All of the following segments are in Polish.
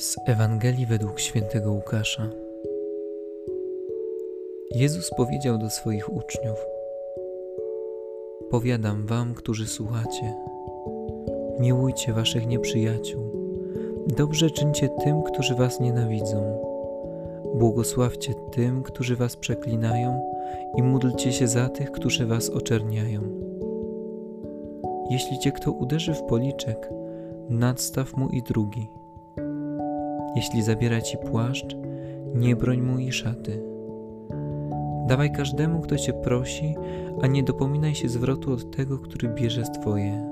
Z Ewangelii według świętego Łukasza. Jezus powiedział do swoich uczniów: Powiadam wam, którzy słuchacie, miłujcie waszych nieprzyjaciół, dobrze czyńcie tym, którzy was nienawidzą, błogosławcie tym, którzy was przeklinają i módlcie się za tych, którzy was oczerniają. Jeśli cię kto uderzy w policzek, nadstaw mu i drugi – jeśli zabiera ci płaszcz, nie broń mu i szaty. Dawaj każdemu, kto cię prosi, a nie dopominaj się zwrotu od tego, który bierze twoje.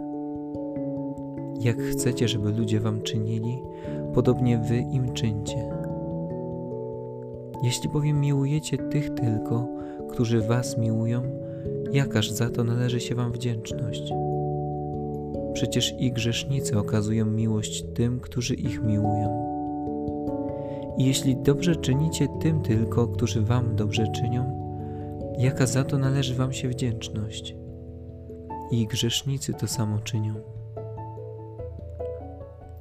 Jak chcecie, żeby ludzie wam czynili, podobnie wy im czyńcie. Jeśli bowiem miłujecie tych tylko, którzy was miłują, jakaż za to należy się wam wdzięczność? Przecież i grzesznicy okazują miłość tym, którzy ich miłują. I jeśli dobrze czynicie tym tylko, którzy wam dobrze czynią, jaka za to należy wam się wdzięczność? I grzesznicy to samo czynią.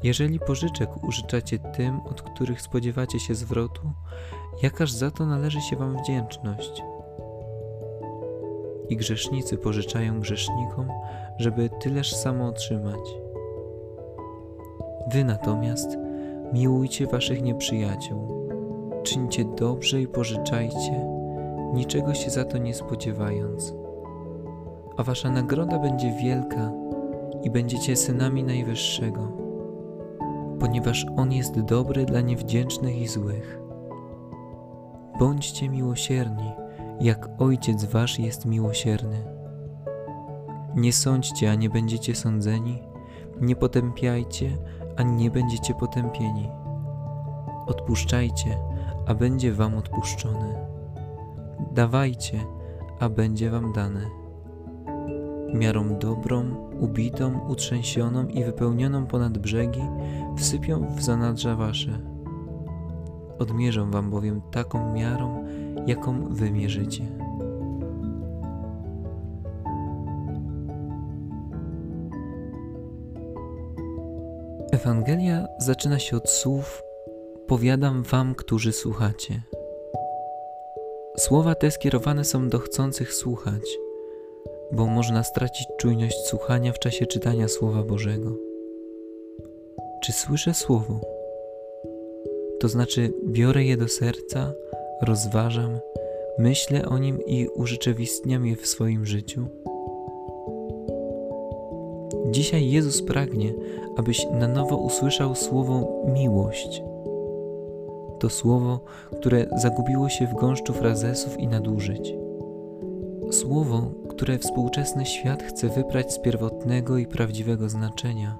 Jeżeli pożyczek użyczacie tym, od których spodziewacie się zwrotu, jakaż za to należy się wam wdzięczność? I grzesznicy pożyczają grzesznikom, żeby tyleż samo otrzymać. Wy natomiast Miłujcie waszych nieprzyjaciół, czyńcie dobrze i pożyczajcie, niczego się za to nie spodziewając. A wasza nagroda będzie wielka i będziecie synami Najwyższego, ponieważ On jest dobry dla niewdzięcznych i złych. Bądźcie miłosierni, jak Ojciec Wasz jest miłosierny. Nie sądźcie, a nie będziecie sądzeni, nie potępiajcie, a nie będziecie potępieni. Odpuszczajcie, a będzie wam odpuszczone. Dawajcie, a będzie wam dane. Miarą dobrą, ubitą, utrzęsioną i wypełnioną ponad brzegi wsypią w zanadrza wasze. Odmierzą wam bowiem taką miarą, jaką wymierzycie. Ewangelia zaczyna się od słów: Powiadam wam, którzy słuchacie. Słowa te skierowane są do chcących słuchać, bo można stracić czujność słuchania w czasie czytania Słowa Bożego. Czy słyszę Słowo? To znaczy, biorę je do serca, rozważam, myślę o nim i urzeczywistniam je w swoim życiu. Dzisiaj Jezus pragnie, abyś na nowo usłyszał słowo miłość. To słowo, które zagubiło się w gąszczu frazesów i nadużyć. Słowo, które współczesny świat chce wyprać z pierwotnego i prawdziwego znaczenia,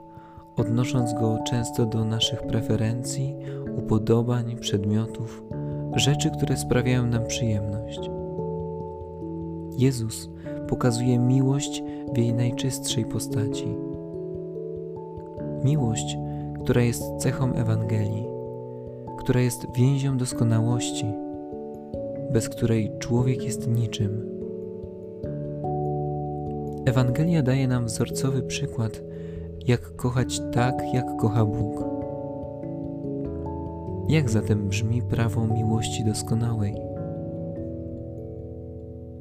odnosząc go często do naszych preferencji, upodobań, przedmiotów, rzeczy, które sprawiają nam przyjemność. Jezus pokazuje miłość w jej najczystszej postaci. Miłość, która jest cechą Ewangelii, która jest więzią doskonałości, bez której człowiek jest niczym. Ewangelia daje nam wzorcowy przykład, jak kochać tak, jak kocha Bóg. Jak zatem brzmi prawo miłości doskonałej?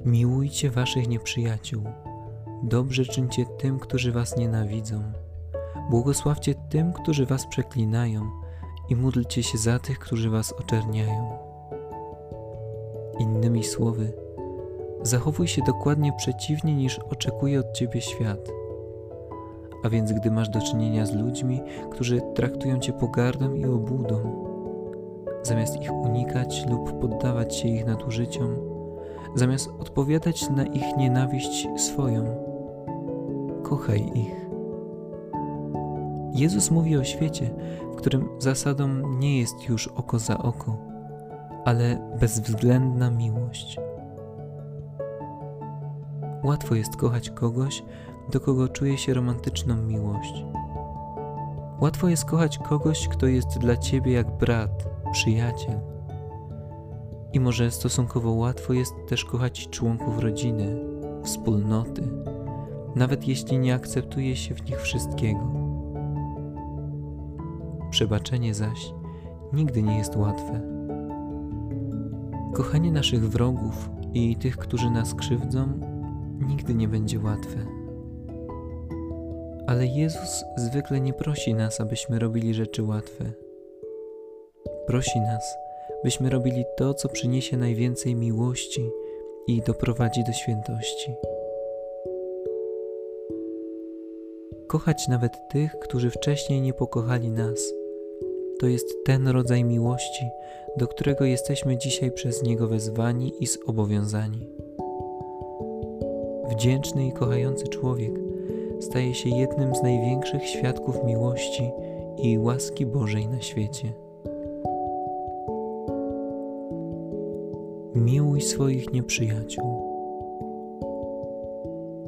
Miłujcie waszych nieprzyjaciół, dobrze czyńcie tym, którzy was nienawidzą, błogosławcie tym, którzy was przeklinają i módlcie się za tych, którzy was oczerniają. Innymi słowy, zachowuj się dokładnie przeciwnie niż oczekuje od ciebie świat. A więc, gdy masz do czynienia z ludźmi, którzy traktują cię pogardą i obłudą, zamiast ich unikać lub poddawać się ich nadużyciom, zamiast odpowiadać na ich nienawiść swoją. Kochaj ich. Jezus mówi o świecie, w którym zasadą nie jest już oko za oko, ale bezwzględna miłość. Łatwo jest kochać kogoś, do kogo czuje się romantyczną miłość. Łatwo jest kochać kogoś, kto jest dla ciebie jak brat, przyjaciel i może stosunkowo łatwo jest też kochać członków rodziny, wspólnoty, nawet jeśli nie akceptuje się w nich wszystkiego. Przebaczenie zaś nigdy nie jest łatwe. Kochanie naszych wrogów i tych, którzy nas krzywdzą, nigdy nie będzie łatwe. Ale Jezus zwykle nie prosi nas, abyśmy robili rzeczy łatwe. Prosi nas, byśmy robili to, co przyniesie najwięcej miłości i doprowadzi do świętości. Kochać nawet tych, którzy wcześniej nie pokochali nas. To jest ten rodzaj miłości, do którego jesteśmy dzisiaj przez Niego wezwani i zobowiązani. Wdzięczny i kochający człowiek staje się jednym z największych świadków miłości i łaski Bożej na świecie. Miłuj swoich nieprzyjaciół.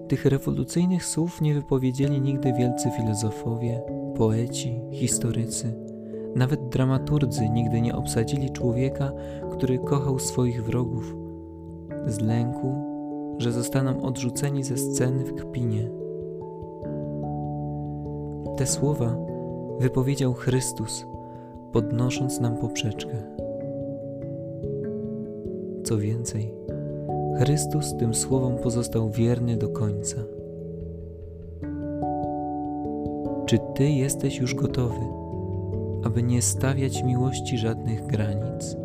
Tych rewolucyjnych słów nie wypowiedzieli nigdy wielcy filozofowie, poeci, historycy. Nawet dramaturdzy nigdy nie obsadzili człowieka, który kochał swoich wrogów, z lęku, że zostaną odrzuceni ze sceny w kpinie. Te słowa wypowiedział Chrystus, podnosząc nam poprzeczkę. Co więcej, Chrystus tym słowom pozostał wierny do końca. Czy Ty jesteś już gotowy, aby nie stawiać miłości żadnych granic?